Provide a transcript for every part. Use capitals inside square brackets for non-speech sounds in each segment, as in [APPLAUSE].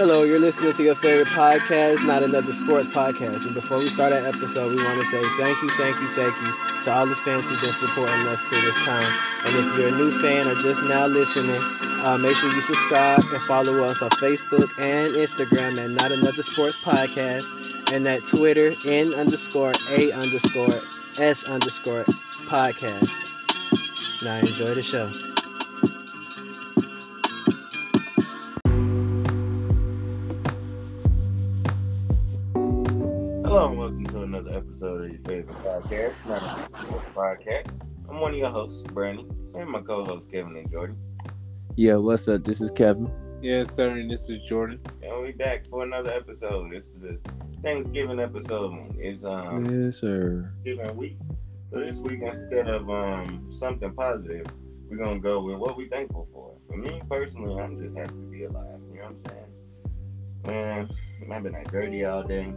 Hello, you're listening to your favorite podcast, Not Another Sports Podcast. And before we start our episode, we want to say thank you, thank you, thank you to all the fans who've been supporting us to this time. And if you're a new fan or just now listening, uh, make sure you subscribe and follow us on Facebook and Instagram at Not Another Sports Podcast and at Twitter N underscore A underscore S underscore podcast. Now enjoy the show. Episode of your favorite podcast, Not Another Podcast. I'm one of your hosts, Brandon, and my co-hosts Kevin and Jordan. Yeah, what's up? This is Kevin. Yes, sir, and this is Jordan. And we back for another episode. This is the Thanksgiving episode. It's um Yes, sir. Thanksgiving week. So this week instead of um something positive, we're gonna go with what we thankful for. For me personally, I'm just happy to be alive. You know what I'm saying? Man, I've been at dirty all day.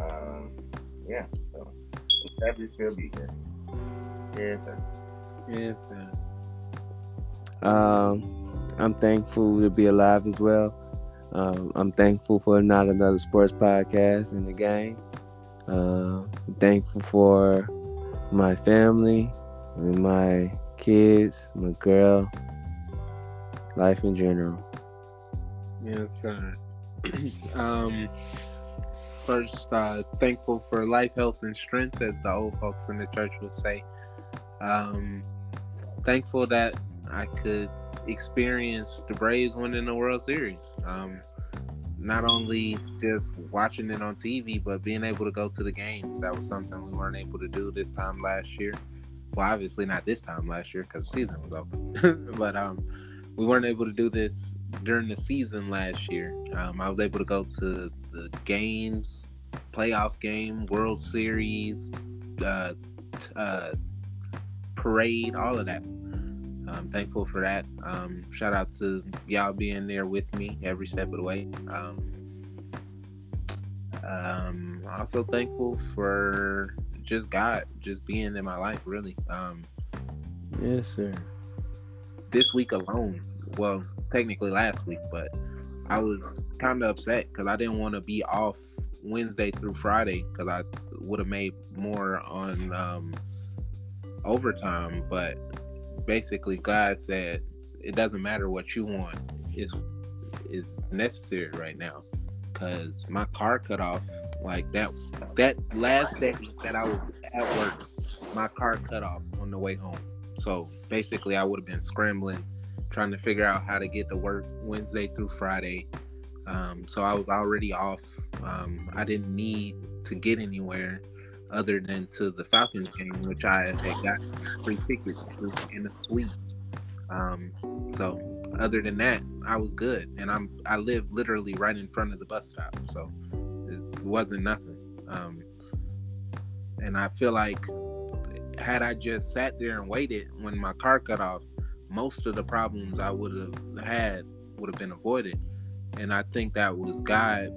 Um, yeah, so I'm happy to still be here. Yeah, sir. Yes, sir. Um, I'm thankful to be alive as well. Um, I'm thankful for not another sports podcast in the game. Uh, I'm thankful for my family, and my kids, my girl, life in general. Yes, sir. [CLEARS THROAT] um, first, uh, thankful for life, health, and strength, as the old folks in the church would say. Um, thankful that I could experience the Braves winning the World Series. Um, not only just watching it on TV, but being able to go to the games. That was something we weren't able to do this time last year. Well, obviously not this time last year because the season was open. [LAUGHS] but um, we weren't able to do this during the season last year. Um, I was able to go to the games, playoff game, World Series, uh, uh, parade, all of that. I'm thankful for that. Um, shout out to y'all being there with me every step of the way. Um, um, also thankful for just God, just being in my life, really. Um, Yes, sir. this week alone, well, technically last week, but I was kind of upset because I didn't want to be off Wednesday through Friday because I would have made more on um, overtime. But basically, God said it doesn't matter what you want; it's it's necessary right now because my car cut off like that. That last day that I was at work, my car cut off on the way home. So basically, I would have been scrambling, trying to figure out how to get to work Wednesday through Friday. Um, so I was already off. Um, I didn't need to get anywhere other than to the Falcons game, which I had got free tickets in the suite. Um, so other than that, I was good, and I'm I live literally right in front of the bus stop, so it wasn't nothing. Um, and I feel like had I just sat there and waited when my car cut off, most of the problems I would have had would have been avoided. And I think that was God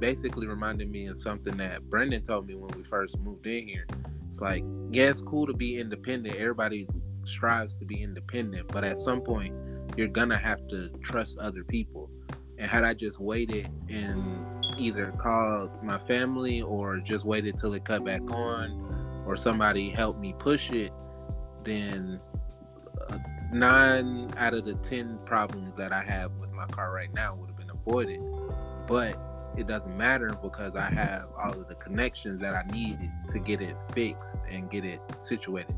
basically reminded me of something that Brendan told me when we first moved in here. It's like, yeah, it's cool to be independent. Everybody strives to be independent, but at some point, you're gonna have to trust other people. And had I just waited and either called my family or just waited till it cut back on, or somebody helped me push it, then nine out of the ten problems that I have with my car right now would have been avoided. But it doesn't matter because I have all of the connections that I needed to get it fixed and get it situated.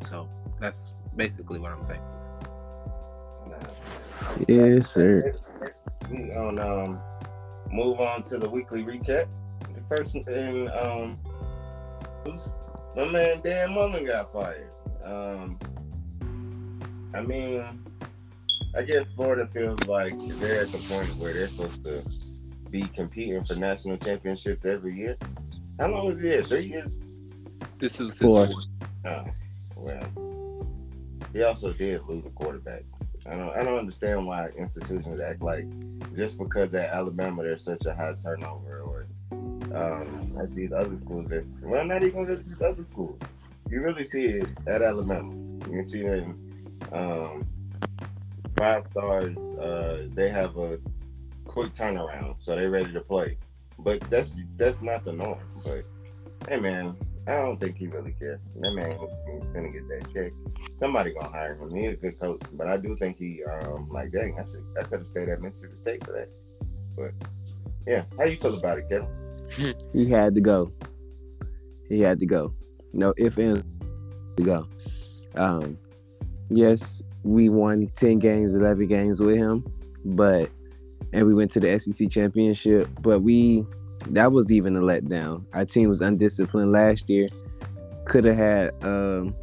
So that's basically what I'm thankful. Yes, sir. We on um move on to the weekly recap. The first in um my man Dan Mullen got fired. Um I mean I guess Florida feels like they're at the point where they're supposed to be competing for national championships every year. How long was it? Three years? This is his Four. Oh, well. He also did lose a quarterback. I don't I don't understand why institutions act like just because at Alabama there's such a high turnover or um at these other schools that well not even just these other schools. You really see it at Alabama. You can see it in um five stars, uh they have a quick turnaround, so they're ready to play. But that's that's not the norm. But hey, man, I don't think he really cares. That man is gonna get that check. Somebody gonna hire him. He's a good coach, but I do think he um like dang, I should I could have stayed at Mississippi State for that. But yeah, how you feel about it, Kevin? [LAUGHS] he had to go. He had to go. No if and to go. Um, yes, we won ten games, eleven games with him, but and we went to the SEC championship, but we that was even a letdown. Our team was undisciplined last year. Could have had um,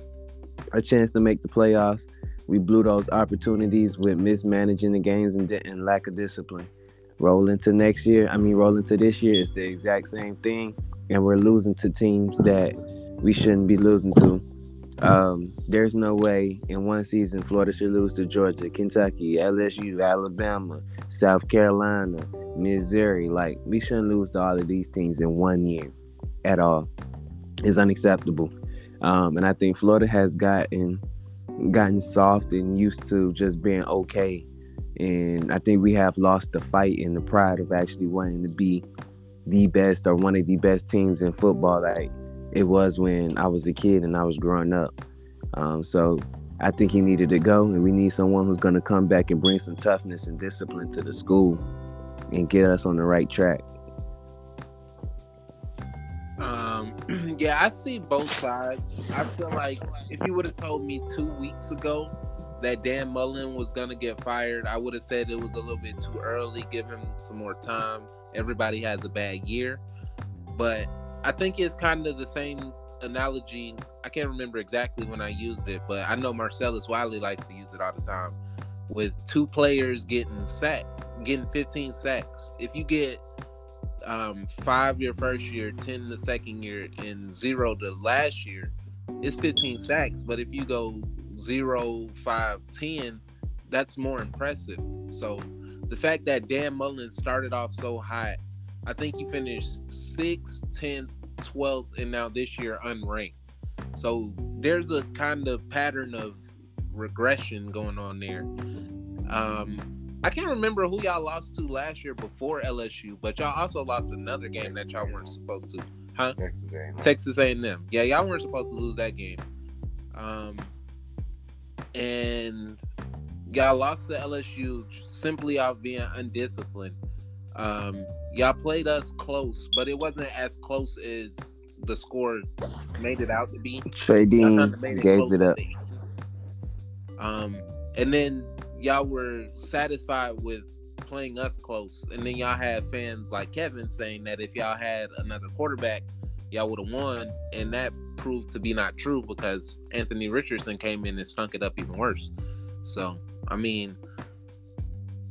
a chance to make the playoffs. We blew those opportunities with mismanaging the games and, and lack of discipline. Roll into next year, I mean, roll into this year, it's the exact same thing, and we're losing to teams that we shouldn't be losing to. Um, there's no way in one season Florida should lose to Georgia, Kentucky, LSU, Alabama, South Carolina, Missouri. Like we shouldn't lose to all of these teams in one year at all. It's unacceptable. Um, and I think Florida has gotten gotten soft and used to just being okay. And I think we have lost the fight and the pride of actually wanting to be the best or one of the best teams in football like it was when I was a kid and I was growing up. Um, so I think he needed to go, and we need someone who's going to come back and bring some toughness and discipline to the school and get us on the right track. Um, [CLEARS THROAT] yeah, I see both sides. I feel like if you would have told me two weeks ago that Dan Mullen was gonna get fired, I would have said it was a little bit too early. Give him some more time. Everybody has a bad year, but I think it's kind of the same analogy. I can't remember exactly when I used it, but I know Marcellus Wiley likes to use it all the time. With two players getting sacked, getting 15 sacks. If you get um, five your first year, 10 the second year, and zero the last year, it's 15 sacks. But if you go zero, five, 10, that's more impressive. So the fact that Dan Mullen started off so hot, I think he finished sixth, 10th, 12th, and now this year unranked. So there's a kind of pattern of regression going on there. Um, I can't remember who y'all lost to last year before LSU, but y'all also lost another game that y'all weren't supposed to, huh? Texas A&M. Texas A&M. Yeah, y'all weren't supposed to lose that game. Um, and y'all lost to LSU simply off being undisciplined. Um, y'all played us close, but it wasn't as close as the score made it out to be. Trey Dean gave it up. Um, and then y'all were satisfied with playing us close, and then y'all had fans like Kevin saying that if y'all had another quarterback, y'all would have won, and that proved to be not true because Anthony Richardson came in and stunk it up even worse. So, I mean,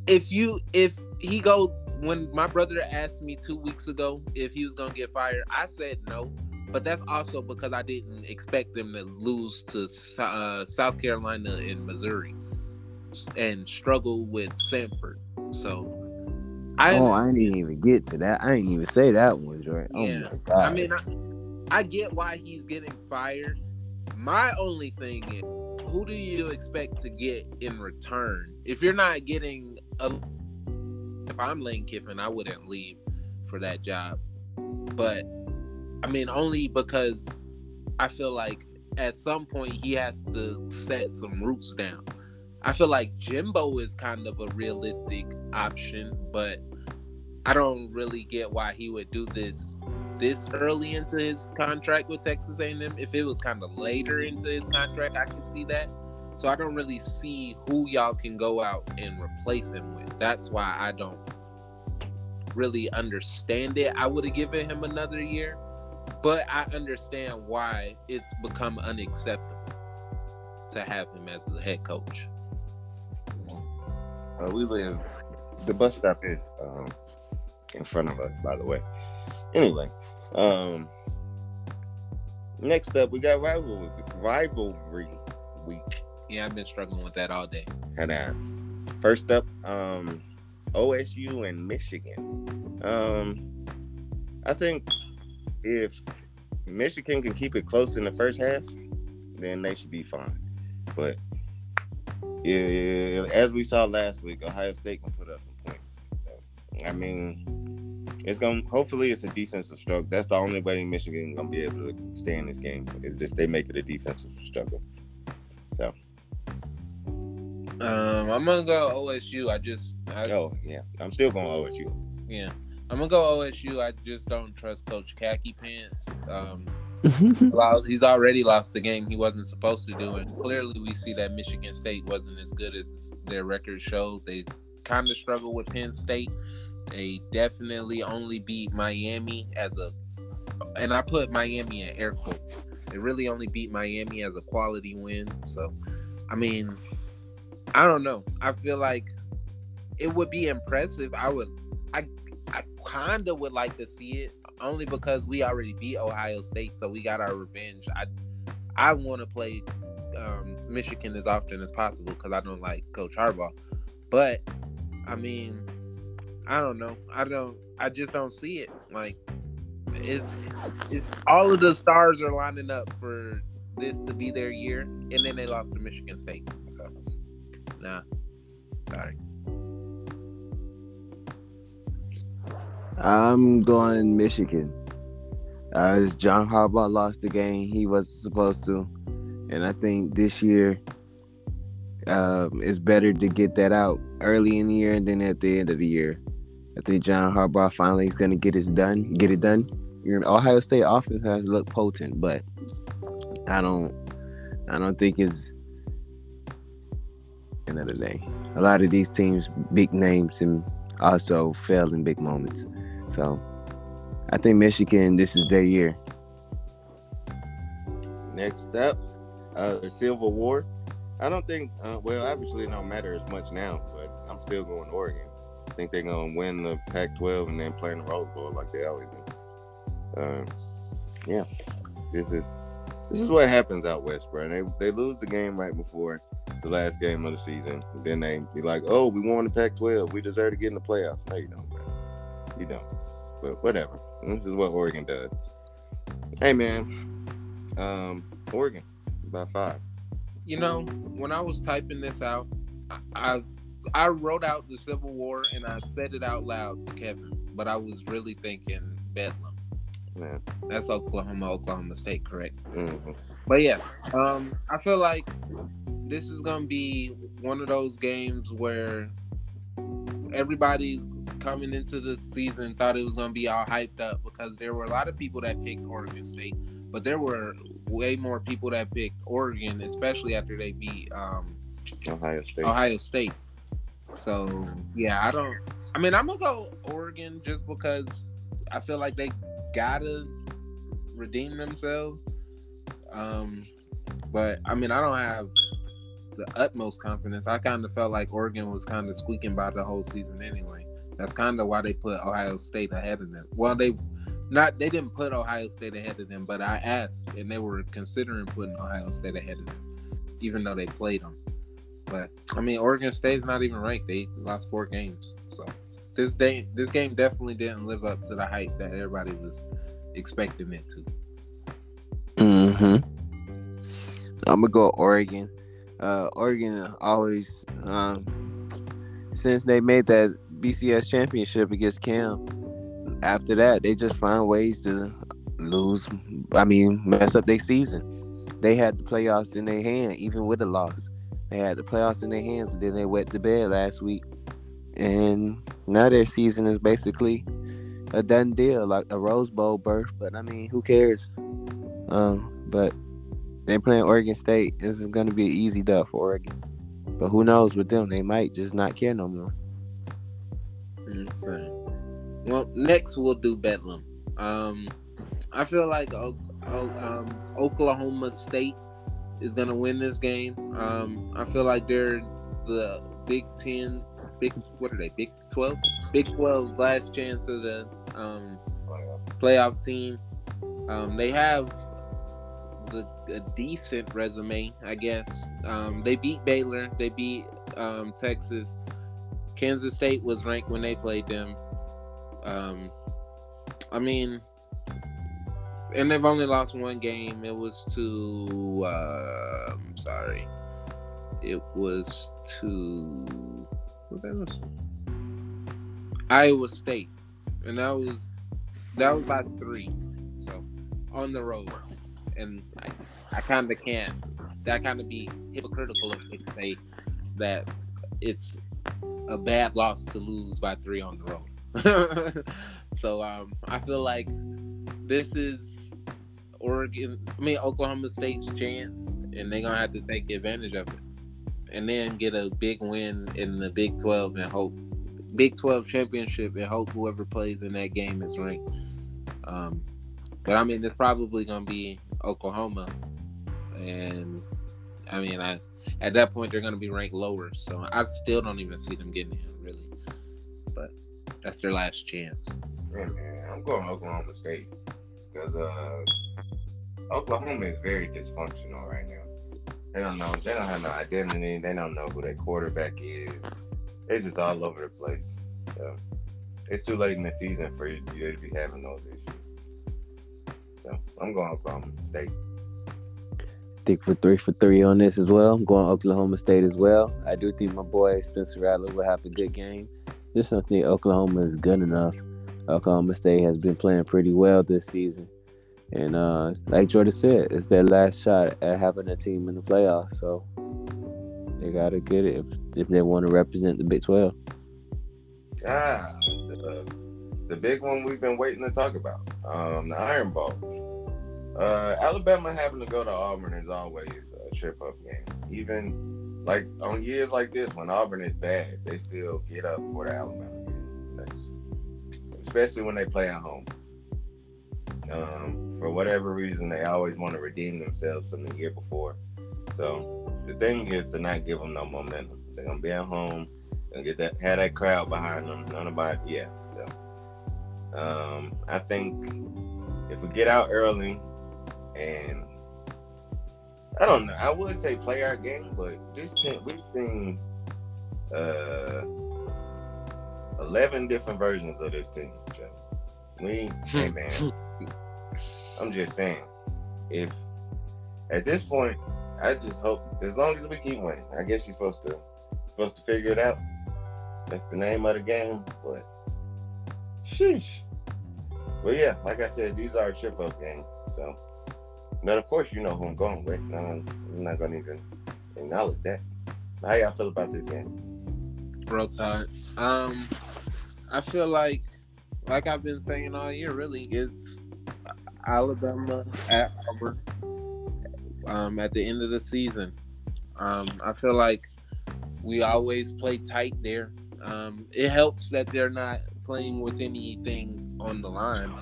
if you if he goes when my brother asked me two weeks ago if he was gonna get fired, I said no. But that's also because I didn't expect them to lose to uh, South Carolina and Missouri and struggle with Samford. So, I oh, I didn't even get to that. I didn't even say that one? Oh yeah. Oh I mean, I, I get why he's getting fired. My only thing is, who do you expect to get in return if you're not getting a if I'm Lane Kiffin, I wouldn't leave for that job. But I mean, only because I feel like at some point he has to set some roots down. I feel like Jimbo is kind of a realistic option, but I don't really get why he would do this this early into his contract with Texas A&M. If it was kind of later into his contract, I could see that. So I don't really see who y'all can go out and replace him with. That's why I don't really understand it. I would have given him another year, but I understand why it's become unacceptable to have him as the head coach. Uh, we live. The bus stop is um, in front of us, by the way. Anyway, um, next up we got rivalry rivalry week. Yeah, I've been struggling with that all day. And uh, first up, um, OSU and Michigan. Um, I think if Michigan can keep it close in the first half, then they should be fine. But yeah, as we saw last week, Ohio State can put up some points. So, I mean, it's gonna. Hopefully, it's a defensive struggle. That's the only way Michigan gonna be able to stay in this game is if they make it a defensive struggle. So. Um, I'm gonna go OSU. I just. I, oh yeah, I'm still going OSU. Yeah, I'm gonna go OSU. I just don't trust Coach Khaki Pants. Um, [LAUGHS] he's already lost the game he wasn't supposed to do, and clearly we see that Michigan State wasn't as good as their record shows. They kind of struggled with Penn State. They definitely only beat Miami as a, and I put Miami in air quotes. They really only beat Miami as a quality win. So, I mean, I don't know. I feel like it would be impressive. I would, I, I kind of would like to see it only because we already beat Ohio State, so we got our revenge. I, I want to play um, Michigan as often as possible because I don't like Coach Harbaugh. But I mean, I don't know. I don't. I just don't see it. Like it's it's all of the stars are lining up for this to be their year, and then they lost to Michigan State. So, nah, sorry. I'm going Michigan. Uh, John Harbaugh lost the game he wasn't supposed to, and I think this year um, it's better to get that out early in the year than at the end of the year. I think John Harbaugh finally is going to get it done. Get it done. Your Ohio State offense has looked potent, but I don't. I don't think it's end of the day. A lot of these teams, big names, and also fail in big moments. So I think Michigan, this is their year. Next up, uh, the Civil War. I don't think. Uh, well, obviously, it don't matter as much now, but I'm still going to Oregon. I think they're gonna win the Pac-12 and then play in the Rose Bowl like they always do. Um, yeah, this is this is what happens out west, bro. They they lose the game right before the last game of the season. Then they be like, "Oh, we won the Pac-12. We deserve to get in the playoffs." No, you don't, bro. You don't. But whatever. This is what Oregon does. Hey, man. Um, Oregon by five. You know, when I was typing this out, I, I I wrote out the Civil War and I said it out loud to Kevin, but I was really thinking Bedlam. Man. That's Oklahoma, Oklahoma State, correct? Mm-hmm. But yeah, um, I feel like this is gonna be one of those games where everybody coming into the season thought it was gonna be all hyped up because there were a lot of people that picked Oregon State, but there were way more people that picked Oregon, especially after they beat um, Ohio State. Ohio State. So yeah, I don't. I mean, I'm gonna go Oregon just because I feel like they gotta redeem themselves. Um, but I mean, I don't have the utmost confidence. I kind of felt like Oregon was kind of squeaking by the whole season anyway. That's kind of why they put Ohio State ahead of them. Well, they not they didn't put Ohio State ahead of them, but I asked and they were considering putting Ohio State ahead of them, even though they played them. But I mean, Oregon State's not even ranked. They lost four games, so this day this game definitely didn't live up to the hype that everybody was expecting it to. Mm-hmm. I'm gonna go Oregon. Uh, Oregon always, um, since they made that BCS championship against Cam, after that they just find ways to lose. I mean, mess up their season. They had the playoffs in their hand, even with a loss. They had the playoffs in their hands, and then they wet the bed last week. And now their season is basically a done deal, like a Rose Bowl berth. But I mean, who cares? Um, but they're playing Oregon State. This is to be an easy dub for Oregon. But who knows with them? They might just not care no more. Insane. Well, next we'll do Bedlam. Um, I feel like um, Oklahoma State is gonna win this game. Um, I feel like they're the Big Ten, Big what are they? Big Twelve, Big 12's last chance of the um, playoff team. Um, they have a decent resume, I guess. Um, they beat Baylor, they beat um, Texas. Kansas State was ranked when they played them. Um, I mean, and they've only lost one game. It was to uh, I'm sorry. It was to what that was. Iowa State, and that was that was by three, so on the road, and I, I kind of can't. That kind of be hypocritical of me to say that it's a bad loss to lose by three on the road. [LAUGHS] so um, I feel like this is Oregon. I mean Oklahoma State's chance, and they're gonna have to take advantage of it, and then get a big win in the Big Twelve and hope Big Twelve championship and hope whoever plays in that game is ranked. Um, but I mean, it's probably gonna be Oklahoma, and I mean, I at that point they're gonna be ranked lower. So I still don't even see them getting in really. But that's their last chance. Yeah, man, I'm going Oklahoma State because uh, Oklahoma is very dysfunctional right now. They don't know. They don't have no identity. They don't know who their quarterback is. They're just all over the place. So it's too late in the season for you to be having those issues. So I'm going Oklahoma State. Think for three for three on this as well. I'm going Oklahoma State as well. I do think my boy Spencer Rattler will have a good game. Just don't think Oklahoma is good enough. Oklahoma State has been playing pretty well this season. And uh, like Jordan said, it's their last shot at having a team in the playoffs. So they gotta get it if, if they want to represent the Big Twelve. Ah, the, the big one we've been waiting to talk about, um, the Iron Bowl. Uh, Alabama having to go to Auburn is always a trip up game. Even like on years like this, when Auburn is bad, they still get up for the Alabama game. Especially when they play at home. Um, for whatever reason, they always want to redeem themselves from the year before. So the thing is to not give them no momentum. They're gonna be at home and get that have that crowd behind them. None about yeah. So, um, I think if we get out early and I don't know, I would say play our game, but this team we've seen uh eleven different versions of this team. We hey man. I'm just saying, if at this point, I just hope as long as we keep winning, I guess you're supposed to supposed to figure it out. That's the name of the game, but sheesh. Well, yeah, like I said, these are trip up games. So, but of course, you know who I'm going with. No, I'm not gonna even acknowledge that. How y'all feel about this game? Real Tide. Um, I feel like, like I've been saying all year, really, it's Alabama at Auburn. Um, at the end of the season, um, I feel like we always play tight there. Um, it helps that they're not playing with anything on the line.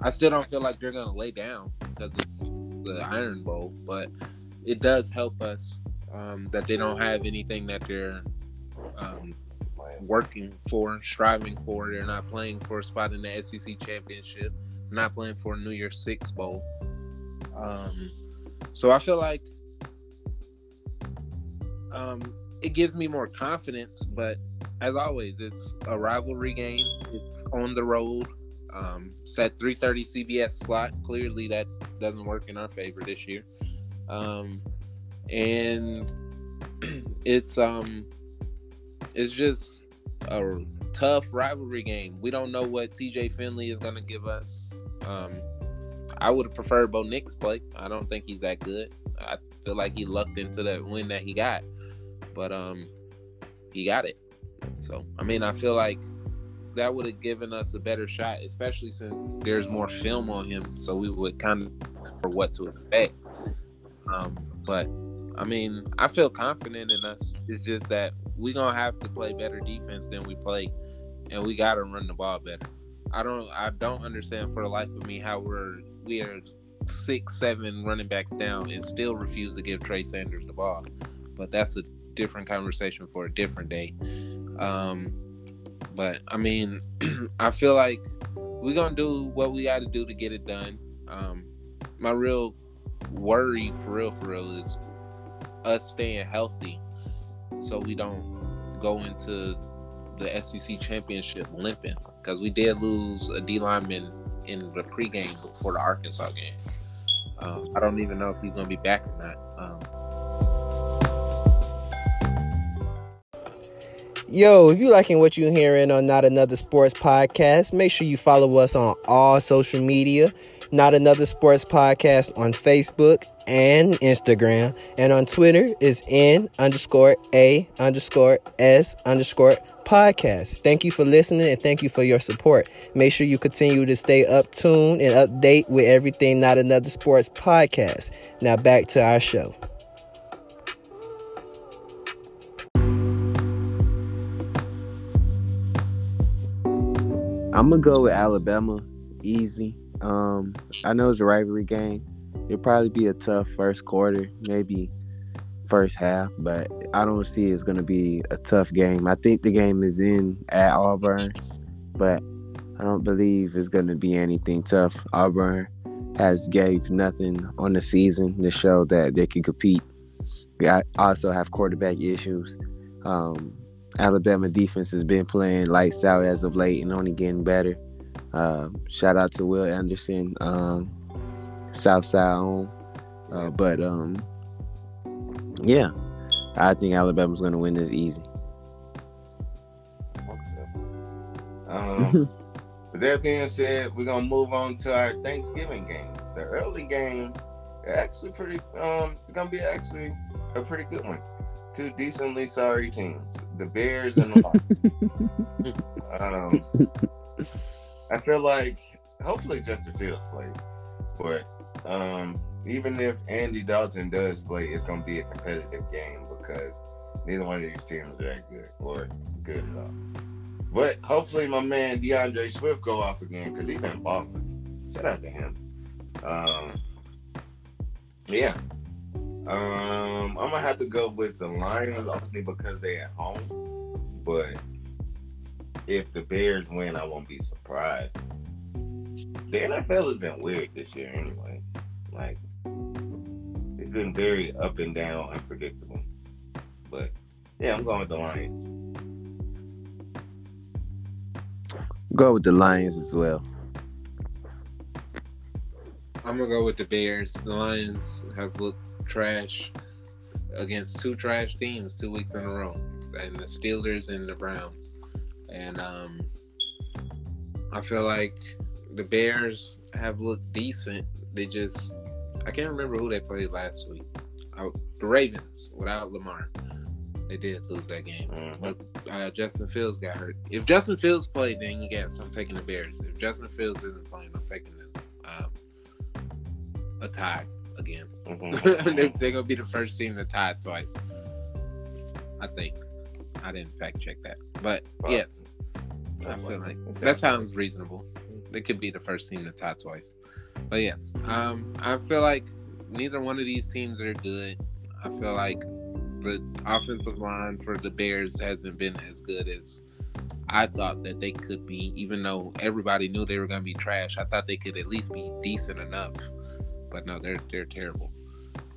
I still don't feel like they're gonna lay down because it's the Iron Bowl, but it does help us um, that they don't have anything that they're um, working for, striving for. They're not playing for a spot in the SEC championship, not playing for a New Year's Six bowl. Um, so I feel like um, it gives me more confidence. But as always, it's a rivalry game. It's on the road. Um, that 3:30 CBS slot. Clearly, that doesn't work in our favor this year. Um, and [CLEARS THROAT] it's um, it's just a tough rivalry game. We don't know what TJ Finley is going to give us. Um, I would have preferred Bo Nix play. I don't think he's that good. I feel like he lucked into that win that he got, but um, he got it. So I mean, I feel like that would have given us a better shot, especially since there's more film on him, so we would kind of for what to expect. Um, but I mean, I feel confident in us. It's just that we're gonna have to play better defense than we play, and we gotta run the ball better. I don't I don't understand for the life of me how we're we are six, seven running backs down and still refuse to give Trey Sanders the ball. But that's a different conversation for a different day. Um, but I mean, [CLEARS THROAT] I feel like we're gonna do what we got to do to get it done. Um, my real worry, for real, for real, is us staying healthy, so we don't go into the SEC championship limping. Because we did lose a D lineman in the pregame before the Arkansas game. Um, I don't even know if he's gonna be back or not. Um, Yo, if you liking what you're hearing on Not Another Sports Podcast, make sure you follow us on all social media. Not Another Sports Podcast on Facebook and Instagram. And on Twitter is N underscore A underscore S underscore podcast. Thank you for listening and thank you for your support. Make sure you continue to stay up tuned and update with everything Not Another Sports Podcast. Now back to our show. I'm gonna go with Alabama, easy. Um, I know it's a rivalry game. It'll probably be a tough first quarter, maybe first half, but I don't see it's gonna be a tough game. I think the game is in at Auburn, but I don't believe it's gonna be anything tough. Auburn has gave nothing on the season to show that they can compete. We also have quarterback issues. Um, Alabama defense has been playing lights out as of late and only getting better. Uh, shout out to Will Anderson, um, Southside home. Uh, but um, yeah, I think Alabama's going to win this easy. Um, [LAUGHS] with that being said, we're gonna move on to our Thanksgiving game. The early game, actually pretty. Um, it's gonna be actually a pretty good one. Two decently sorry teams, the Bears and the Lions. [LAUGHS] um, I feel like hopefully Justin Fields plays, but um, even if Andy Dalton does play, it's gonna be a competitive game because neither one of these teams are that good or good at all. But hopefully, my man D'Andre Swift go off again because he's been balling. Shout out to him. Um, yeah. Um, I'm gonna have to go with the Lions only because they at home. But if the Bears win, I won't be surprised. The NFL has been weird this year, anyway. Like it's been very up and down, unpredictable. But yeah, I'm going with the Lions. Go with the Lions as well. I'm gonna go with the Bears. The Lions have looked trash against two trash teams two weeks in a row, and the Steelers and the Browns. And um, I feel like the Bears have looked decent. They just I can't remember who they played last week. Uh, the Ravens without Lamar. They did lose that game, Mhm. but uh, Justin Fields got hurt. If Justin Fields played, then you guess I'm taking the Bears. If Justin Fields isn't playing, I'm taking the, um, a tie again. [LAUGHS] Mhm. they're, they're gonna be the first team to tie twice. I think. I didn't fact check that, but yes, I feel like that sounds reasonable. They could be the first team to tie twice. But yes, um, I feel like neither one of these teams are good. I feel like the offensive line for the Bears hasn't been as good as I thought that they could be, even though everybody knew they were going to be trash. I thought they could at least be decent enough, but no, they're they're terrible.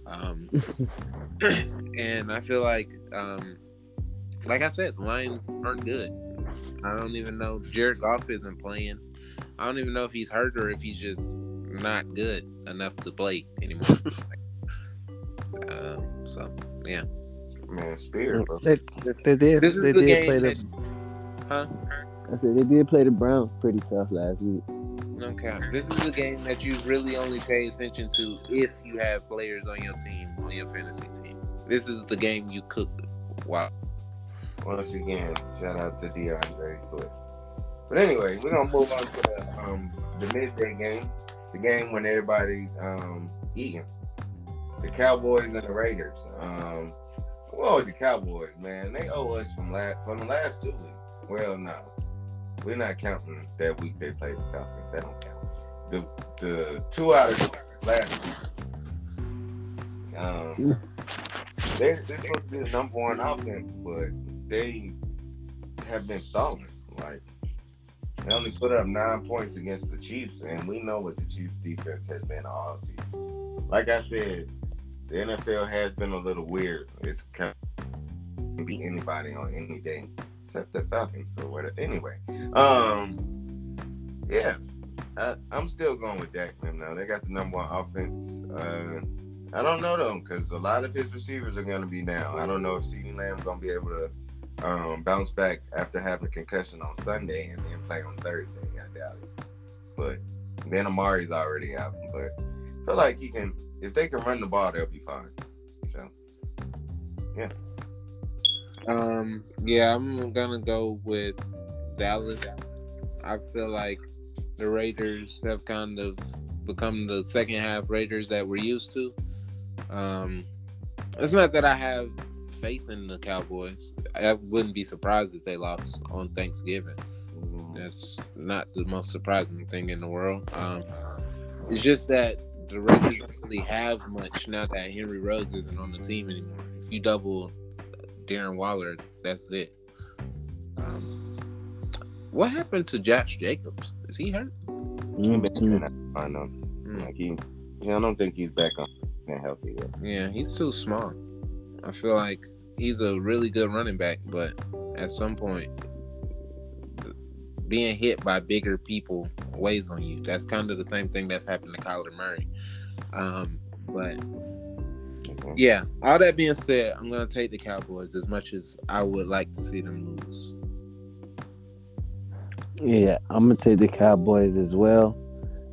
Um, [LAUGHS] [CLEARS THROAT] and I feel like, um, like I said, the Lions aren't good. I don't even know. Jared Goff isn't playing. I don't even know if he's hurt or if he's just not good enough to play anymore. [LAUGHS] um, so yeah, Man, Spear. They, they did. this They the did game. play that- the. huh? I said they did play the Browns pretty tough last week. Okay. This is a game that you really only pay attention to if you have players on your team, on your fantasy team. This is the game you cook. Wow. Once again, shout out to D'Andre Swift. But anyway, we're gonna move on to the um the midday game, the game when everybody's um eating. The Cowboys and the Raiders. Um, well, the Cowboys, man, they owe us from last from the last two weeks. Well, no, we're not counting that week they played the Falcons. That don't count. The the two out of last week. Um, they they're supposed to be the number one offense, but they have been stalling. Like they only put up nine points against the Chiefs, and we know what the Chiefs defense has been all season. Like I said, the NFL has been a little weird. It's kind of can beat anybody on any day except the Falcons or whatever. Anyway, um, yeah, I, I'm still going with Dak now. They got the number one offense. Uh, I don't know though, because a lot of his receivers are going to be down. I don't know if CeeDee Lamb's going to be able to um, bounce back after having a concussion on Sunday and then play on Thursday. I doubt it. But then Amari's already out. But I feel like he can. If they can run the ball, they'll be fine. So yeah. Um, yeah, I'm gonna go with Dallas. I feel like the Raiders have kind of become the second half Raiders that we're used to. Um, it's not that I have faith in the Cowboys. I wouldn't be surprised if they lost on Thanksgiving. That's not the most surprising thing in the world. Um, it's just that the Raiders don't really have much now that Henry Ruggs isn't on the team anymore. If you double Darren Waller, that's it. Um, what happened to Josh Jacobs? Is he hurt? He been. I know. Mm. Like he, yeah, I don't think he's back on and healthy yet. Yeah, he's too small. I feel like he's a really good running back, but at some point, being hit by bigger people weighs on you. That's kind of the same thing that's happened to Kyler Murray. Um, but Yeah, all that being said, I'm gonna take the Cowboys as much as I would like to see them lose. Yeah, I'm gonna take the Cowboys as well.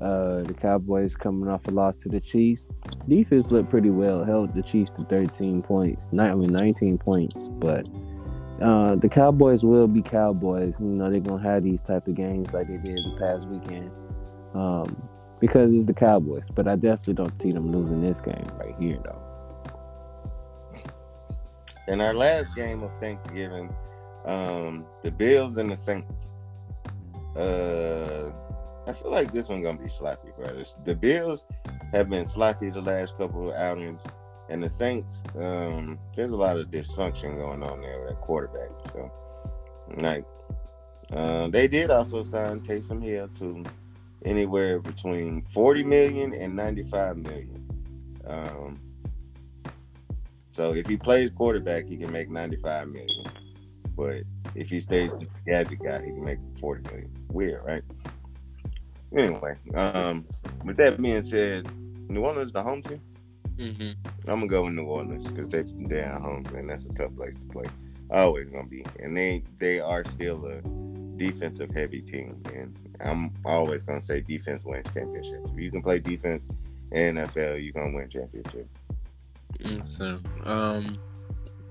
Uh, the Cowboys coming off a loss to the Chiefs. Defense looked pretty well, held the Chiefs to 13 points, not I mean 19 points, but uh, the Cowboys will be Cowboys. You know they're gonna have these type of games like they did the past weekend, um, because it's the Cowboys. But I definitely don't see them losing this game right here, though. In our last game of Thanksgiving, um, the Bills and the Saints. Uh, I feel like this one gonna be sloppy, brothers. The Bills have been sloppy the last couple of outings, and the Saints, um, there's a lot of dysfunction going on there with that quarterback. So, like, uh, they did also sign Taysom Hill to anywhere between 40 million and 95 million. Um, so if he plays quarterback, he can make 95 million. But if he stays the gadget guy, he can make 40 million. Weird, right? Anyway, um, with that being said, New Orleans the home team. Mm-hmm. I'm gonna go with New Orleans because they they're at home and that's a tough place to play. Always gonna be, and they they are still a defensive heavy team, and I'm always gonna say defense wins championships. If you can play defense in NFL, you're gonna win championships. So, um,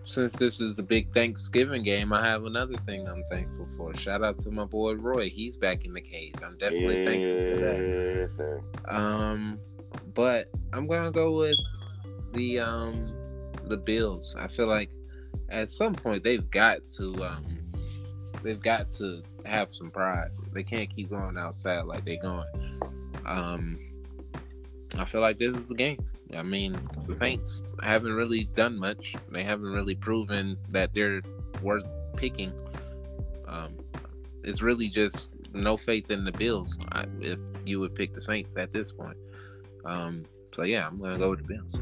since this is the big Thanksgiving game, I have another thing I'm thankful for. Shout out to my boy Roy. He's back in the cage. I'm definitely thankful for that. Sir. Um, but I'm gonna go with the um the Bills. I feel like at some point they've got to um they've got to have some pride. They can't keep going outside like they're going. Um, I feel like this is the game. I mean, the Saints haven't really done much. They haven't really proven that they're worth picking. Um, it's really just no faith in the Bills. I, if you would pick the Saints at this point. Um, so yeah, I'm gonna go with the Bills.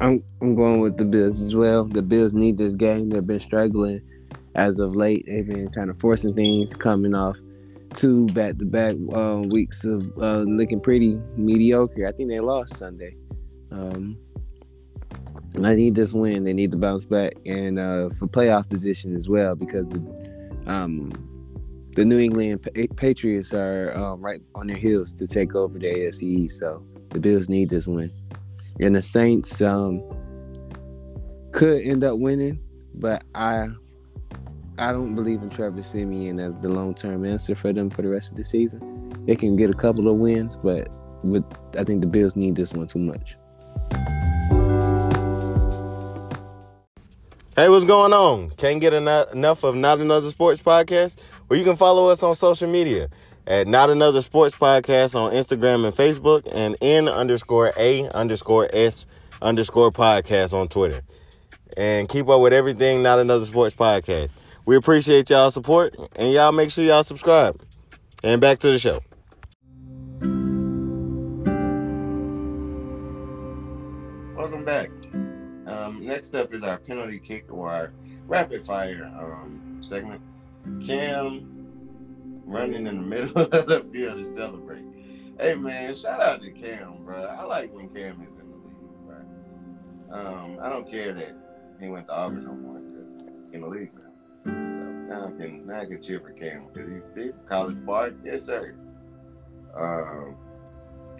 I'm I'm going with the Bills as well. The Bills need this game. They've been struggling as of late. They've been kind of forcing things, coming off two back to back weeks of uh, looking pretty mediocre. I think they lost Sunday. Um, I need this win. They need to bounce back and uh, for playoff position as well because the, um, the New England Pa- Patriots are um, right on their heels to take over the AFC So the Bills need this win and the Saints um, could end up winning, but I I don't believe in Trevor Siemian as the long term answer for them for the rest of the season. They can get a couple of wins, but with I think the Bills need this one too much. Hey, what's going on? Can't get eno- enough of Not Another Sports Podcast? Well, you can follow us on social media at Not Another Sports Podcast on Instagram and Facebook and N underscore A underscore S underscore podcast on Twitter. And keep up with everything Not Another Sports Podcast. We appreciate y'all support and y'all make sure y'all subscribe. And back to the show. Welcome back. Um, next up is our penalty kick or rapid fire um, segment. Cam running in the [LAUGHS] middle of the field to celebrate. Hey man, shout out to Cam, bro. I like when Cam is in the league, bro. Um, I don't care that he went to Auburn no more in the league now I can now I can cheer for Cam because he's big college boy. Yes, sir. Um,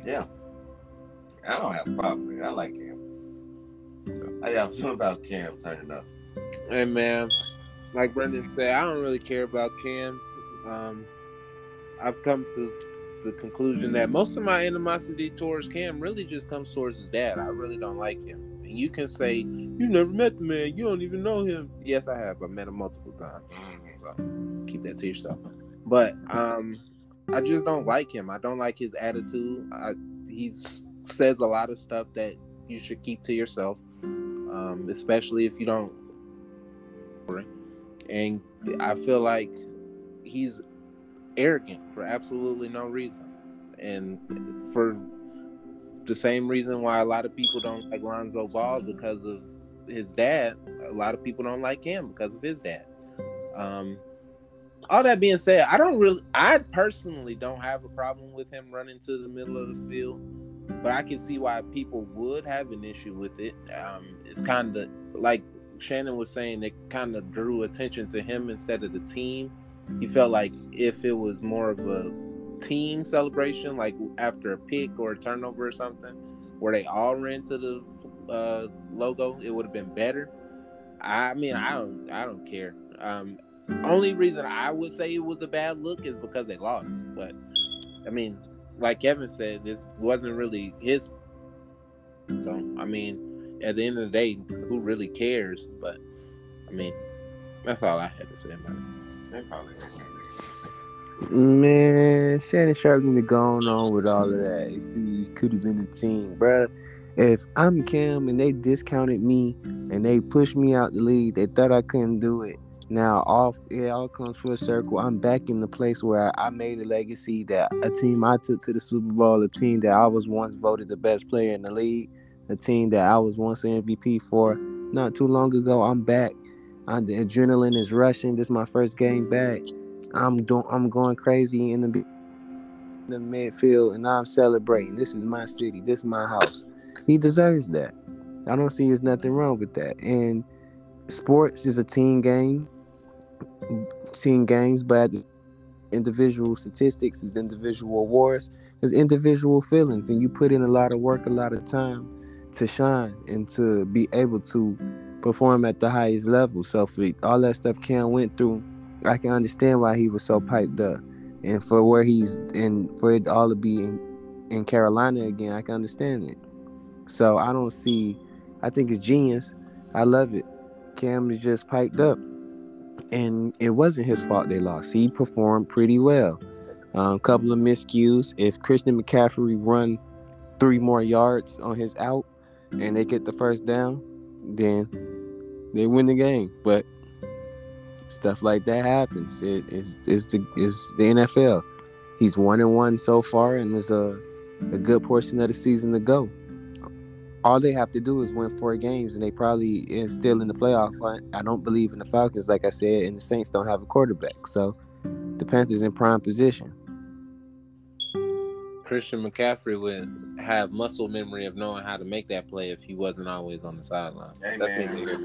yeah. I don't have a problem with it. I like Cam. So, how y'all feel about Cam turning up? Hey man, like Brendan said, I don't really care about Cam. Um, I've come to the conclusion that most of my animosity towards Cam really just comes towards his dad. I really don't like him. And you can say you never met the man, you don't even know him. Yes, I have. I met him multiple times. Keep that to yourself. But um, I just don't like him. I don't like his attitude. I, he says a lot of stuff that you should keep to yourself, um, especially if you don't. And I feel like he's arrogant for absolutely no reason, and for the same reason why a lot of people don't like Lonzo Ball because of his dad. A lot of people don't like him because of his dad. Um, all that being said, I don't really, I personally don't have a problem with him running to the middle of the field, but I can see why people would have an issue with it. Um, it's kind of like Shannon was saying, it kind of drew attention to him instead of the team. He felt like if it was more of a team celebration, like after a pick or a turnover or something, where they all ran to the uh, logo, it would have been better. I mean, I don't, I don't care. Um, only reason I would say it was a bad look is because they lost. But I mean, like Kevin said, this wasn't really his. So I mean, at the end of the day, who really cares? But I mean, that's all I had to say about it. Man, Shannon Sharpe need to go on with all of that. He could have been a team, bruh. If I'm Cam and they discounted me and they pushed me out the league, they thought I couldn't do it. Now, all it all comes full circle. I'm back in the place where I made a legacy that a team I took to the Super Bowl, a team that I was once voted the best player in the league, a team that I was once an MVP for. Not too long ago, I'm back. I'm, the adrenaline is rushing. This is my first game back. I'm doing. I'm going crazy in the in the midfield, and I'm celebrating. This is my city. This is my house. He deserves that. I don't see there's nothing wrong with that. And sports is a team game, team games, but individual statistics is individual awards. There's individual feelings, and you put in a lot of work, a lot of time to shine and to be able to perform at the highest level. So for all that stuff Cam went through, I can understand why he was so piped up, and for where he's and for it all to be in, in Carolina again, I can understand it. So I don't see. I think it's genius. I love it. Cam is just piped up, and it wasn't his fault they lost. He performed pretty well. A um, couple of miscues. If Christian McCaffrey run three more yards on his out, and they get the first down, then they win the game. But stuff like that happens. It is is the is the NFL. He's one and one so far, and there's a a good portion of the season to go. All they have to do is win four games, and they probably is still in the playoff. I, I don't believe in the Falcons, like I said, and the Saints don't have a quarterback, so the Panthers in prime position. Christian McCaffrey would have muscle memory of knowing how to make that play if he wasn't always on the sideline. Hey, That's man. neither- I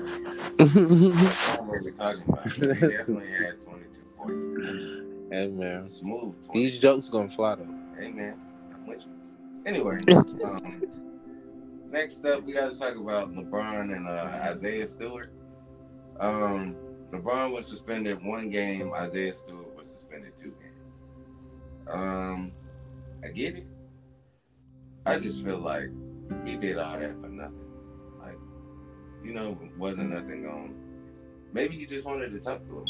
don't know what we're talking about. He definitely had 22 points. Hey man, Smooth. 20. these jokes gonna fly though. Hey man, I'm with you. Anyway, um, [LAUGHS] next up we got to talk about LeBron and uh, Isaiah Stewart. Um, LeBron was suspended one game. Isaiah Stewart was suspended two games. Um, I get it. I just feel like he did all that for nothing. Like, you know, wasn't nothing going. Maybe he just wanted to talk to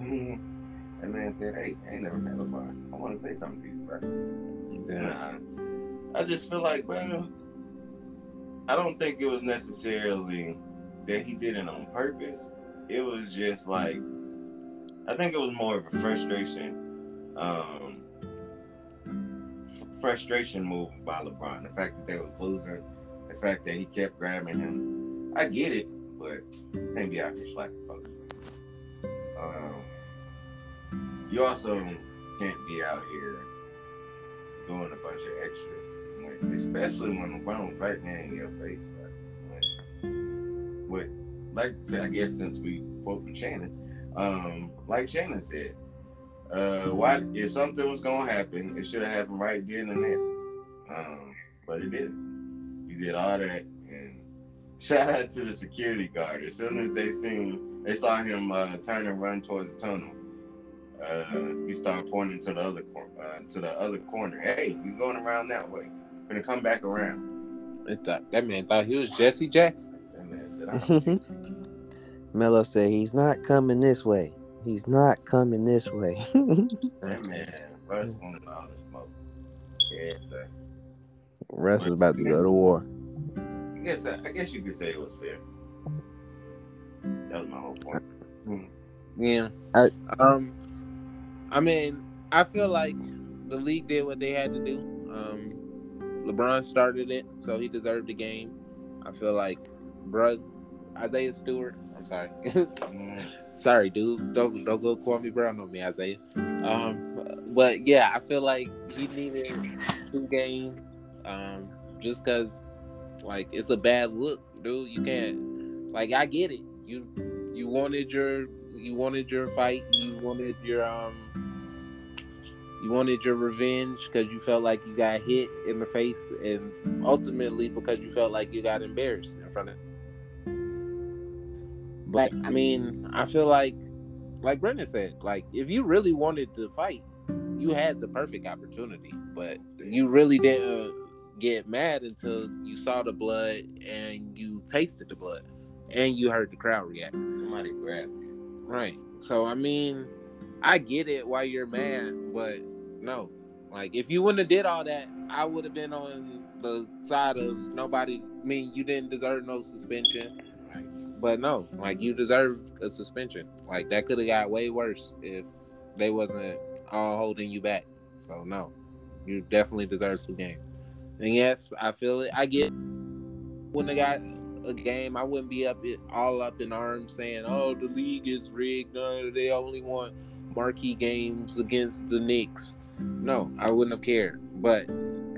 him. And man said, "Hey, I ain't never met LeBron. I want to say something to you, bro." Yeah. Nah, I just feel like, bro, I don't think it was necessarily that he did it on purpose. It was just like, I think it was more of a frustration, um, frustration move by LeBron. The fact that they was losing, the fact that he kept grabbing him. I get it, but can't be out. Um, you also can't be out here doing a bunch of extra, especially when LeBron was right there in your face, like, with like I guess since we quoted Shannon, um, like Shannon said, uh, why if something was gonna happen, it should have happened right then and there. Um, but it didn't. He did all that, and [LAUGHS] shout out to the security guard. As soon as they seen, they saw him uh, turn and run towards the tunnel. Uh, he started pointing to the other corner, uh, to the other corner. Hey, you going around that way? Gonna come back around. It thought, that man thought he was Jesse Jackson. And man said, "I [LAUGHS] said he's not coming this way. He's not coming this way. [LAUGHS] That man, first one all the smoke. Yeah, but Russ was about to go to war. I guess I, I guess you could say it was fair. That was my whole point. Yeah. I- um, I mean, I feel like the league did what they had to do. Um, LeBron started it, so he deserved the game. I feel like, bruh, Isaiah Stewart. I'm sorry. [LAUGHS] Sorry, dude. Don't don't go Kwame Brown on me, Isaiah. Um, but yeah, I feel like he needed two games. Um, just cause like it's a bad look, dude. You can't like I get it. You you wanted your you wanted your fight. You wanted your um you wanted your revenge because you felt like you got hit in the face, and ultimately because you felt like you got embarrassed in front of. But I mean, I feel like, like Brendan said, like if you really wanted to fight, you had the perfect opportunity, but you really didn't get mad until you saw the blood and you tasted the blood and you heard the crowd react. Somebody grabbed me. Right. So I mean, I get it why you're mad, but no. Like if you wouldn't have did all that, I would have been on the side of nobody. I mean, you didn't deserve no suspension. But no, like you deserved a suspension. Like that could have got way worse if they wasn't all holding you back. So no, you definitely deserve two games. And yes, I feel it. I get wouldn't have got a game. I wouldn't be up all up in arms saying, "Oh, the league is rigged. No, they only want marquee games against the Knicks." No, I wouldn't have cared. But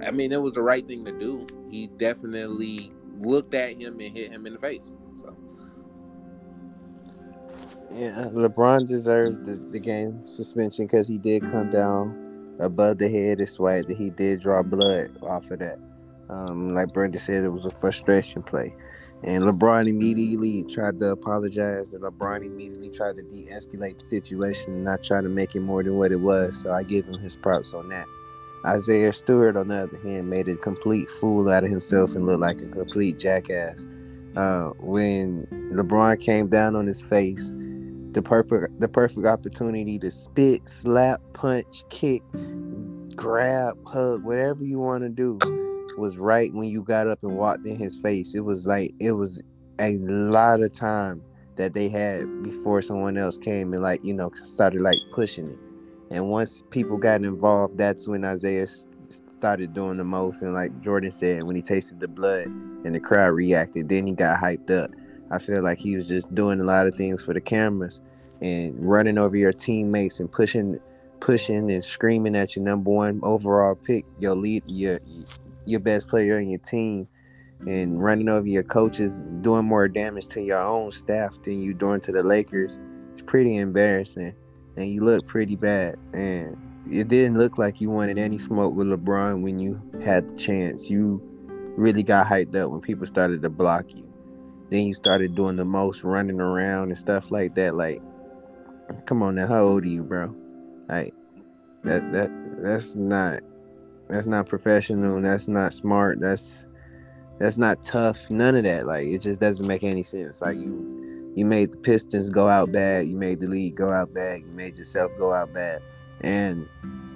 I mean, it was the right thing to do. He definitely looked at him and hit him in the face. So Yeah, LeBron deserves the, the game suspension because he did come down above the head It's swipe that he did draw blood off of that. Um, like Brenda said, it was a frustration play. And LeBron immediately tried to apologize, and LeBron immediately tried to de escalate the situation and not try to make it more than what it was. So I give him his props on that. Isaiah Stewart, on the other hand, made a complete fool out of himself and looked like a complete jackass. Uh, when LeBron came down on his face, the perfect the perfect opportunity to spit, slap, punch, kick, grab, hug, whatever you want to do was right when you got up and walked in his face. It was like it was a lot of time that they had before someone else came and like, you know, started like pushing it. And once people got involved, that's when Isaiah started doing the most. And like Jordan said, when he tasted the blood and the crowd reacted, then he got hyped up. I feel like he was just doing a lot of things for the cameras and running over your teammates and pushing, pushing and screaming at your number one overall pick, your lead, your your best player on your team, and running over your coaches, doing more damage to your own staff than you doing to the Lakers. It's pretty embarrassing, and you look pretty bad. And it didn't look like you wanted any smoke with LeBron when you had the chance. You really got hyped up when people started to block you. Then you started doing the most running around and stuff like that. Like, come on now, how old are you, bro? Like, that that that's not that's not professional. That's not smart. That's that's not tough. None of that. Like, it just doesn't make any sense. Like you you made the Pistons go out bad. You made the league go out bad. You made yourself go out bad. And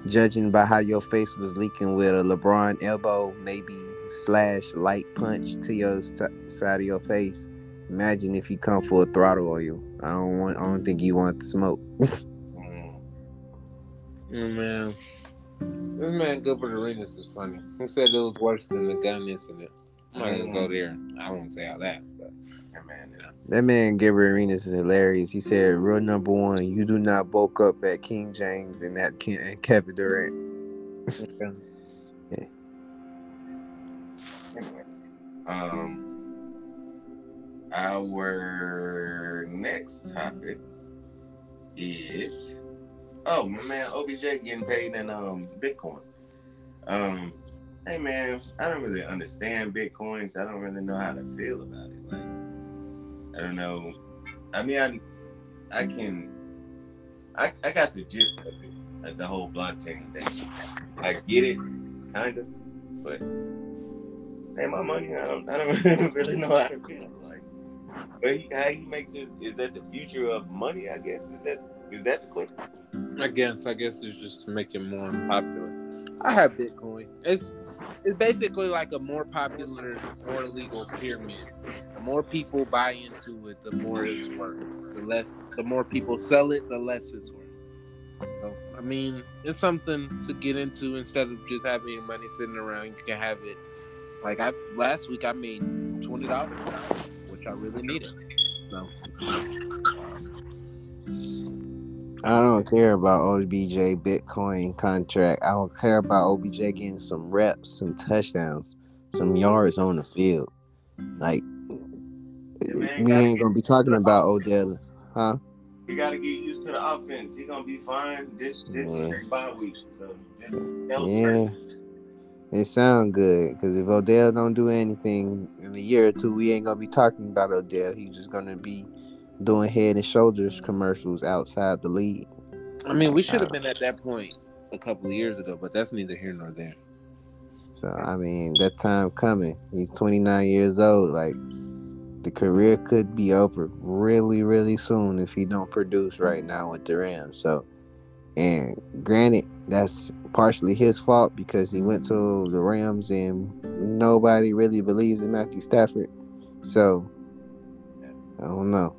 judging by how your face was leaking with a LeBron elbow, maybe slash light punch to your st- side of your face. Imagine if he come full throttle on you. I don't want. I don't think you want the smoke. [LAUGHS] Oh, man. This man Gilbert Arenas is funny. He said it was worse than the gun incident. I'm not gonna go there. I won't say all that, but That man, yeah. That man Gabriel Arenas is hilarious. He said, "Rule number one: you do not bulk up at King James and that Ken- and Kevin Durant." Anyway, [LAUGHS] um, our next topic is oh my man OBJ getting paid in um Bitcoin. Um, hey man, I don't really understand Bitcoins. I don't really know how to feel about it. Like, I don't know. I mean, I I can I I got the gist of it, like the whole blockchain thing. I get it, kind of, but hey, my money, I don't I don't [LAUGHS] really know how to feel. Like, but he, how he makes it is that the future of money? I guess is that is that? I guess. I guess it's just to make it more popular. I have Bitcoin. It's it's basically like a more popular, more legal pyramid. The more people buy into it, the more it's worth. The less, the more people sell it, the less it's worth. So, I mean, it's something to get into instead of just having your money sitting around. You can have it. Like I last week, I made twenty dollars, which I really needed. So. I don't care about OBJ Bitcoin contract. I don't care about OBJ getting some reps, some touchdowns, some yards on the field. Like eh, man, we ain't gonna be talking about Odell, huh? He got to get used to the offense. He gonna be fine. This this Yeah. bye week, so Yeah, it sound good because if Odell don't do anything in a year or two, we ain't gonna be talking about Odell. He's just gonna be doing head and shoulders commercials outside the league. I mean, we should have been at that point a couple of years ago, but that's neither here nor there. So I mean, that time coming. He's 29 years old. Like the career could be over really, really soon if he don't produce right now with the Rams. So, and granted, that's partially his fault because he went to the Rams and nobody really believes in Matthew Stafford. So, I don't know.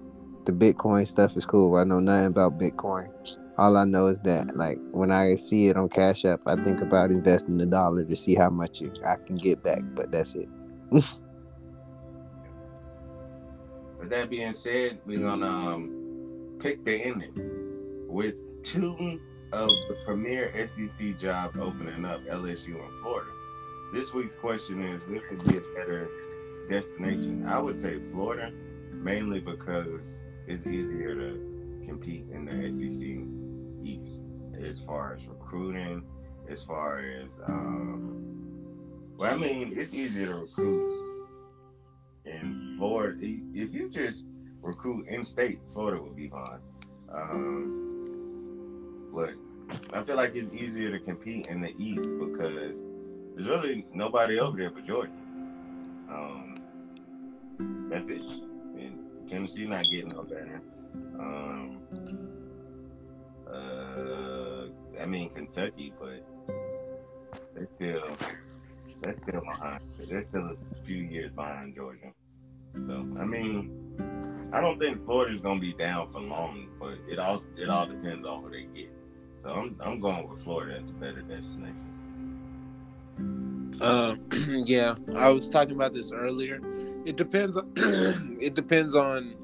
The Bitcoin stuff is cool. I know nothing about Bitcoin. All I know is that, like, when I see it on Cash App, I think about investing a dollar to see how much I can get back. But that's it. [LAUGHS] With that being said, we're gonna um, pick the ending with two of the premier SEC jobs opening up, LSU and Florida. This week's question is: Which would be a better destination? I would say Florida, mainly because it's easier to compete in the SEC East as far as recruiting, as far as um, well, I mean, it's easier to recruit in Florida. If you just recruit in state, Florida would be fine. Um, but I feel like it's easier to compete in the East because there's really nobody over there but Georgia. Um, that's it. Tennessee not getting no better. Um, uh, I mean Kentucky, but they're still they're still behind. They're still a few years behind Georgia. So I mean, I don't think Florida's gonna be down for long, but it all it all depends on who they get. So I'm I'm going with Florida as the better destination. Um, [CLEARS THROAT] yeah, I was talking about this earlier. It depends. On, [CLEARS THROAT] it depends on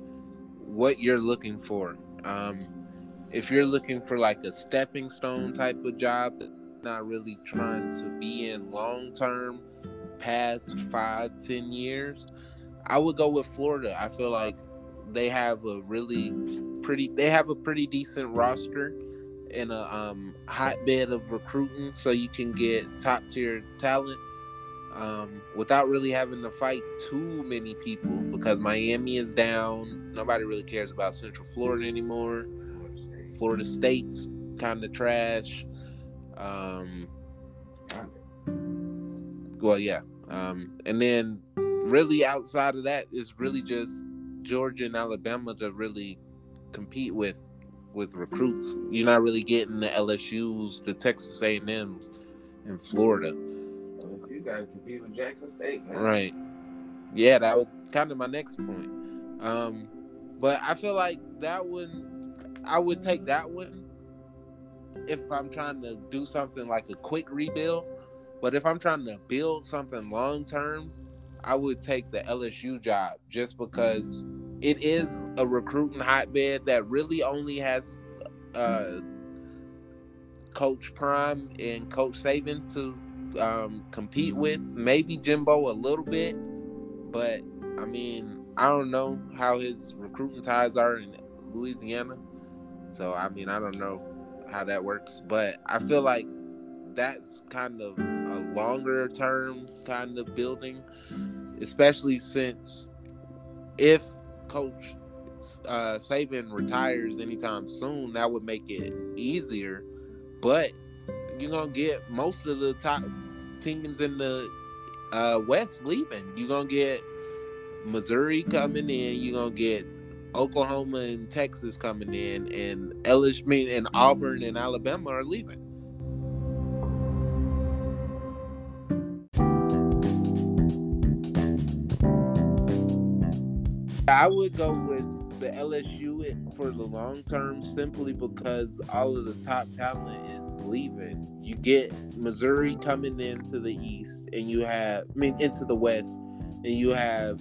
what you're looking for. Um, if you're looking for like a stepping stone type of job, not really trying to be in long term, past five, ten years, I would go with Florida. I feel like they have a really pretty. They have a pretty decent roster in a um, hotbed of recruiting, so you can get top tier talent um, without really having to fight too many people because Miami is down. Nobody really cares about Central Florida anymore. Florida State's kind of trash. Um, well, yeah. Um, and then really outside of that is really just Georgia and Alabama to really compete with with recruits. You're not really getting the LSU's, the Texas A&M's, in Florida. Gotta compete with Jackson State, man. Right. Yeah, that was kind of my next point. Um, but I feel like that one, I would take that one if I'm trying to do something like a quick rebuild. But if I'm trying to build something long term, I would take the LSU job just because it is a recruiting hotbed that really only has uh, Coach Prime and Coach Saban to um, compete with. Maybe Jimbo a little bit, but I mean, I don't know how his recruiting ties are in Louisiana. So I mean, I don't know how that works, but I feel like that's kind of a longer term kind of building, especially since if Coach uh, Saban retires anytime soon, that would make it easier. But you're gonna get most of the top teams in the uh, West leaving. You're gonna get Missouri coming in. You're gonna get Oklahoma and Texas coming in, and LSU, mean, and Auburn and Alabama are leaving. I would go with the LSU for the long term simply because all of the top talent is leaving. You get Missouri coming into the East, and you have, I mean, into the West, and you have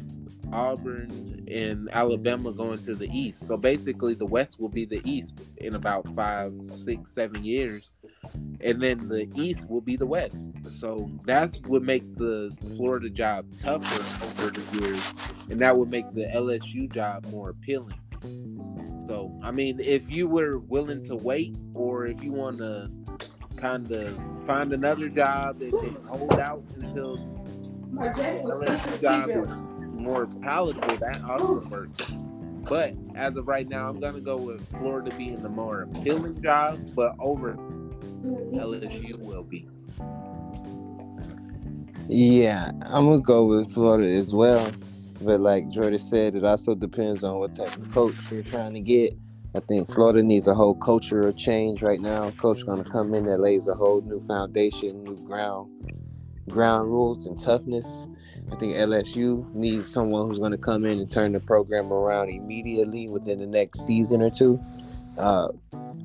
Auburn and Alabama going to the East. So basically, the West will be the East in about five, six, seven years, and then the East will be the West. So that's what make the Florida job tougher over the years, and that would make the LSU job more appealing. So I mean, if you were willing to wait, or if you want to kind of find another job and, and hold out until the LSU job is more palatable, that also works. But as of right now, I'm gonna go with Florida being the more appealing job, but over LSU will be. Yeah, I'm gonna go with Florida as well. But like Jordan said, it also depends on what type of coach you're trying to get. I think Florida needs a whole cultural change right now. Coach gonna come in that lays a whole new foundation, new ground, ground rules and toughness. I think LSU needs someone who's going to come in and turn the program around immediately within the next season or two. Uh,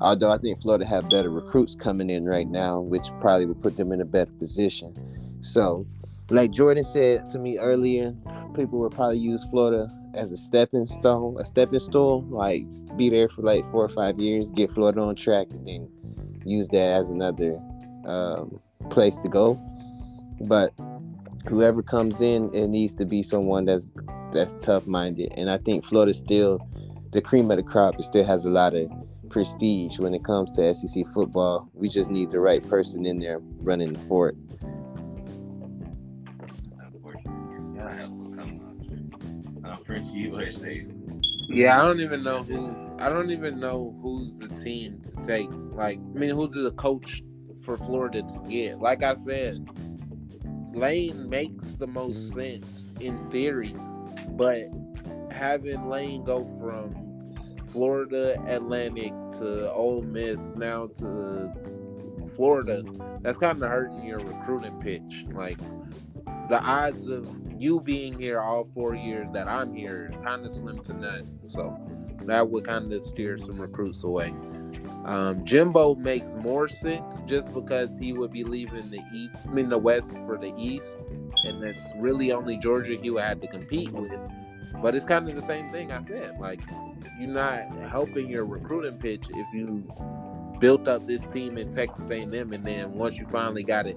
although I think Florida have better recruits coming in right now, which probably would put them in a better position. So, like Jordan said to me earlier, people would probably use Florida as a stepping stone, a stepping stool, like be there for like four or five years, get Florida on track, and then use that as another um, place to go. But whoever comes in, it needs to be someone that's that's tough minded. And I think Florida still the cream of the crop. It still has a lot of prestige when it comes to SEC football. We just need the right person in there running the fort. Yeah, I don't even know who's. I don't even know who's the team to take. Like, I mean, who's the coach for Florida to get? Like I said, Lane makes the most sense in theory, but having Lane go from Florida Atlantic to Ole Miss now to Florida, that's kind of hurting your recruiting pitch. Like the odds of you being here all four years that I'm here kind of slim to none. So that would kind of steer some recruits away. Um, Jimbo makes more sense just because he would be leaving the East, I mean the West for the East, and that's really only Georgia he would have to compete with. But it's kind of the same thing I said. Like you're not helping your recruiting pitch if you built up this team in Texas A&M, and then once you finally got it,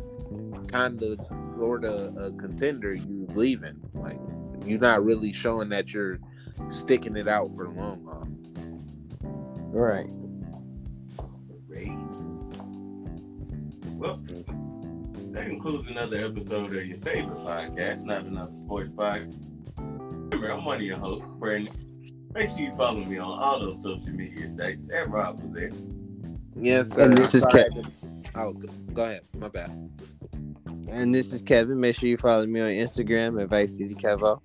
kind of Florida a contender, you leaving. Like you're not really showing that you're sticking it out for the long haul. Right. Well, that concludes another episode of your favorite podcast, not another sports podcast. Remember, I'm one of your hosts, Brandon. Make sure you follow me on all those social media sites. And Rob was there. Yes, sir. And this is Sorry. Ke- Oh, go, go ahead. My bad. And this is Kevin. Make sure you follow me on Instagram at Vice City Kevo.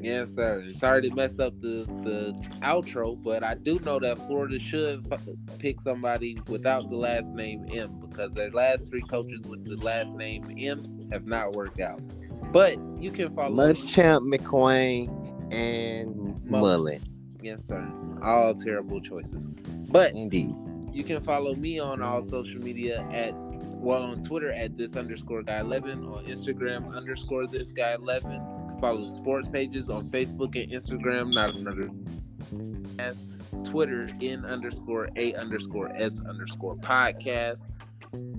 Yes, sir. Sorry to mess up the the outro, but I do know that Florida should f- pick somebody without the last name M because their last three coaches with the last name M have not worked out. But you can follow. Muschamp, McElwain, and Mullen. Mullen. Yes, sir. All terrible choices. But Indeed. you can follow me on all social media at well on Twitter at this underscore guy eleven, on Instagram underscore this guy eleven. Follow sports pages on Facebook and Instagram, not another Twitter in underscore a underscore s underscore podcast.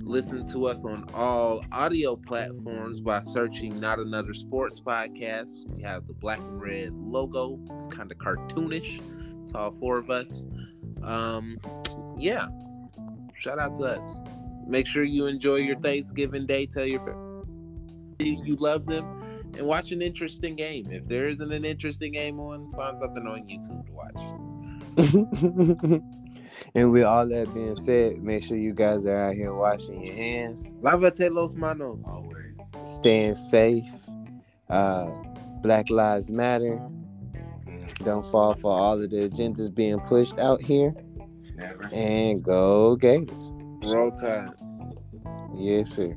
Listen to us on all audio platforms by searching Not Another Sports Podcast. We have the black and red logo. It's kind of cartoonish. It's all four of us. Um, yeah. Shout out to us. Make sure you enjoy your Thanksgiving day. Tell your friends you love them and watch an interesting game. If there isn't an interesting game on, find something on YouTube to watch. [LAUGHS] and with all that being said, make sure you guys are out here washing your hands, Lavate los manos. Always. staying safe. Uh, Black Lives Matter. Don't fall for all of the agendas being pushed out here. Never. And go Gators. Roll Tide. Yes, sir.